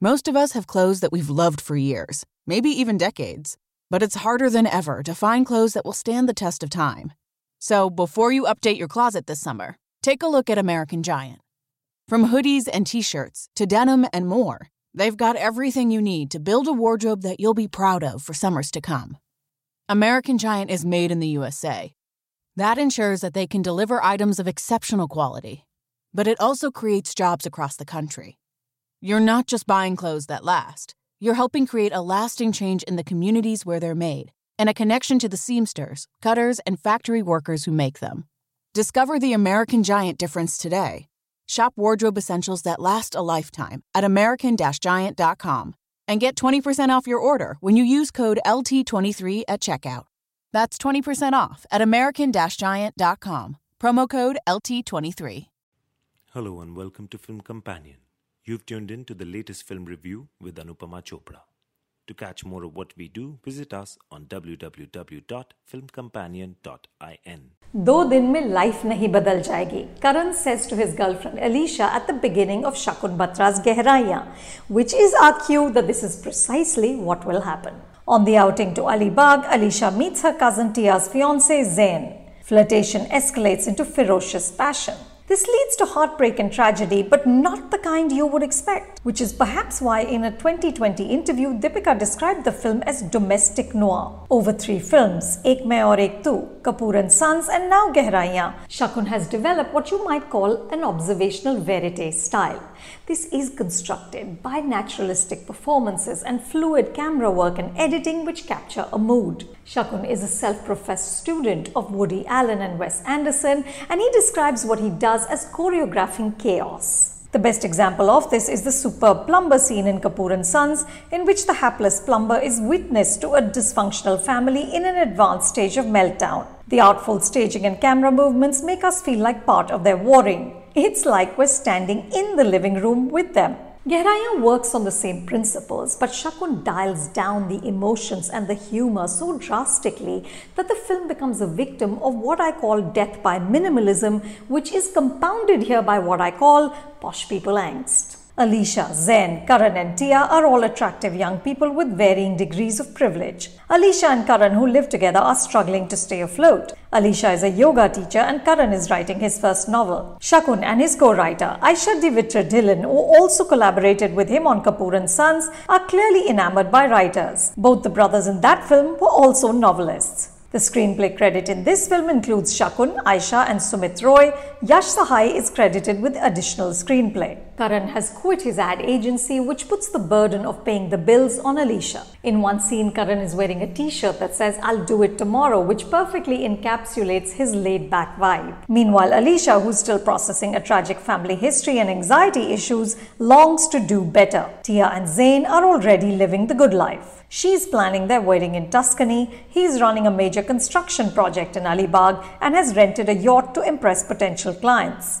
Most of us have clothes that we've loved for years, maybe even decades, but it's harder than ever to find clothes that will stand the test of time. So before you update your closet this summer, take a look at American Giant. From hoodies and t shirts to denim and more, they've got everything you need to build a wardrobe that you'll be proud of for summers to come. American Giant is made in the USA. That ensures that they can deliver items of exceptional quality, but it also creates jobs across the country. You're not just buying clothes that last, you're helping create a lasting change in the communities where they're made and a connection to the seamsters, cutters, and factory workers who make them. Discover the American Giant difference today. Shop wardrobe essentials that last a lifetime at American Giant.com and get 20% off your order when you use code LT23 at checkout. That's 20% off at American Giant.com. Promo code LT23. Hello and welcome to Film Companion. You've tuned in to the latest film review with Anupama Chopra. To catch more of what we do, visit us on www.filmcompanion.in. दो दिन में life नहीं बदल जाएगी Karan says to his girlfriend Alisha at the beginning of Shakun Batra's Gehraiyaan which is argue that this is precisely what will happen On the outing to Ali Alibag, Alisha meets her cousin Tia's fiance Zain. Flirtation escalates into ferocious passion. This leads to heartbreak and tragedy, but not the kind you would expect, which is perhaps why in a 2020 interview, Deepika described the film as domestic noir. Over three films, Ek Main Aur Ek Tu, Kapoor and Sons, and now Gehraiyaan, Shakun has developed what you might call an observational verite style. This is constructed by naturalistic performances and fluid camera work and editing which capture a mood. Shakun is a self professed student of Woody Allen and Wes Anderson, and he describes what he does as choreographing chaos. The best example of this is the superb plumber scene in Kapoor and Sons, in which the hapless plumber is witness to a dysfunctional family in an advanced stage of meltdown. The artful staging and camera movements make us feel like part of their warring. It's like we're standing in the living room with them. Gehraiyaan works on the same principles, but Shakun dials down the emotions and the humor so drastically that the film becomes a victim of what I call death by minimalism, which is compounded here by what I call posh people angst. Alisha, Zain, Karan, and Tia are all attractive young people with varying degrees of privilege. Alisha and Karan, who live together, are struggling to stay afloat. Alisha is a yoga teacher, and Karan is writing his first novel. Shakun and his co writer, Ayesha Devitre Dhillon, who also collaborated with him on Kapoor and Sons, are clearly enamored by writers. Both the brothers in that film were also novelists. The screenplay credit in this film includes Shakun, Ayesha, and Sumit Roy. Yash Sahai is credited with additional screenplay. Karan has quit his ad agency, which puts the burden of paying the bills on Alisha. In one scene, Karan is wearing a t shirt that says, I'll do it tomorrow, which perfectly encapsulates his laid back vibe. Meanwhile, Alisha, who's still processing a tragic family history and anxiety issues, longs to do better. Tia and Zain are already living the good life. She's planning their wedding in Tuscany. He's running a major construction project in Alibag and has rented a yacht to impress potential clients.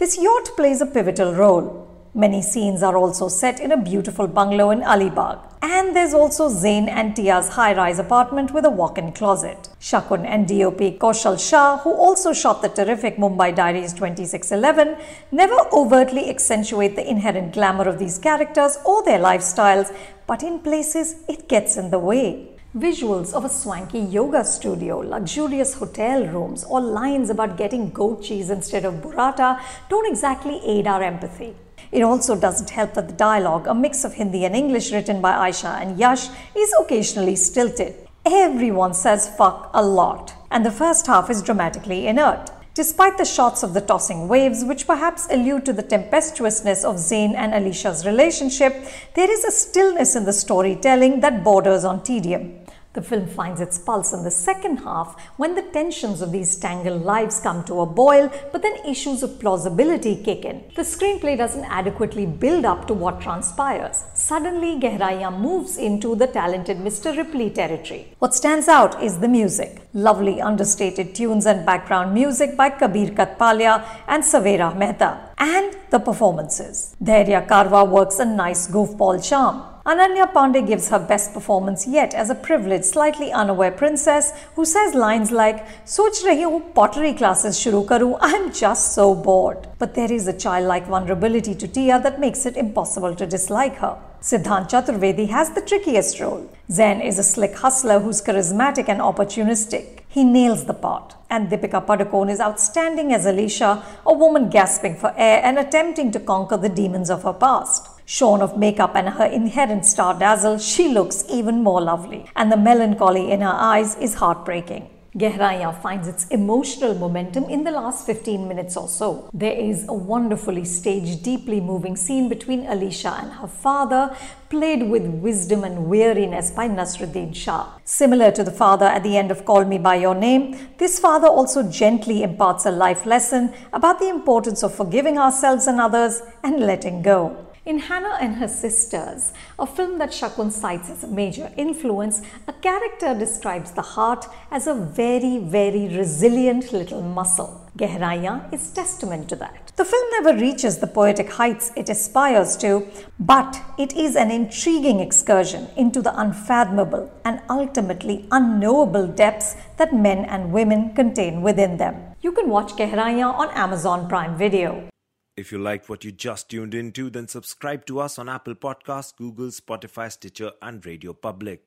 This yacht plays a pivotal role. Many scenes are also set in a beautiful bungalow in Alibag. And there's also Zain and Tia's high rise apartment with a walk in closet. Shakun and DOP Kaushal Shah, who also shot the terrific Mumbai Diaries 2611, never overtly accentuate the inherent glamour of these characters or their lifestyles, but in places it gets in the way. Visuals of a swanky yoga studio, luxurious hotel rooms, or lines about getting goat cheese instead of burrata don't exactly aid our empathy. It also doesn't help that the dialogue, a mix of Hindi and English written by Ayesha and Yash, is occasionally stilted. Everyone says fuck a lot, and the first half is dramatically inert. Despite the shots of the tossing waves, which perhaps allude to the tempestuousness of Zain and Alisha's relationship, there is a stillness in the storytelling that borders on tedium. The film finds its pulse in the second half when the tensions of these tangled lives come to a boil, but then issues of plausibility kick in. The screenplay doesn't adequately build up to what transpires. Suddenly, Gehraiyaan moves into the talented Mr. Ripley territory. What stands out is the music. Lovely understated tunes and background music by Kabir Kathpalia and Savera Mehta. And the performances. Dhairya Karwa works a nice goofball charm. Ananya Panday gives her best performance yet as a privileged, slightly unaware princess who says lines like, Soch rahi hu pottery classes shuru karu, I'm just so bored. But there is a childlike vulnerability to Tia that makes it impossible to dislike her. Siddhant Chaturvedi has the trickiest role. Zain is a slick hustler who's charismatic and opportunistic. He nails the part. And Deepika Padukone is outstanding as Alisha, a woman gasping for air and attempting to conquer the demons of her past. Shorn of makeup and her inherent star dazzle, she looks even more lovely, and the melancholy in her eyes is heartbreaking. Gehraiyaan finds its emotional momentum in the last 15 minutes or so. There is a wonderfully staged, deeply moving scene between Alisha and her father, played with wisdom and weariness by Naseeruddin Shah. Similar to the father at the end of Call Me By Your Name, this father also gently imparts a life lesson about the importance of forgiving ourselves and others and letting go. In Hannah and Her Sisters, a film that Shakun cites as a major influence, a character describes the heart as a very, very resilient little muscle. Gehraiyaan is testament to that. The film never reaches the poetic heights it aspires to, but it is an intriguing excursion into the unfathomable and ultimately unknowable depths that men and women contain within them. You can watch Gehraiyaan on Amazon Prime Video. If you liked what you just tuned into, then subscribe to us on Apple Podcasts, Google, Spotify, Stitcher, and Radio Public.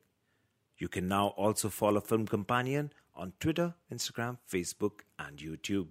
You can now also follow Film Companion on Twitter, Instagram, Facebook, and YouTube.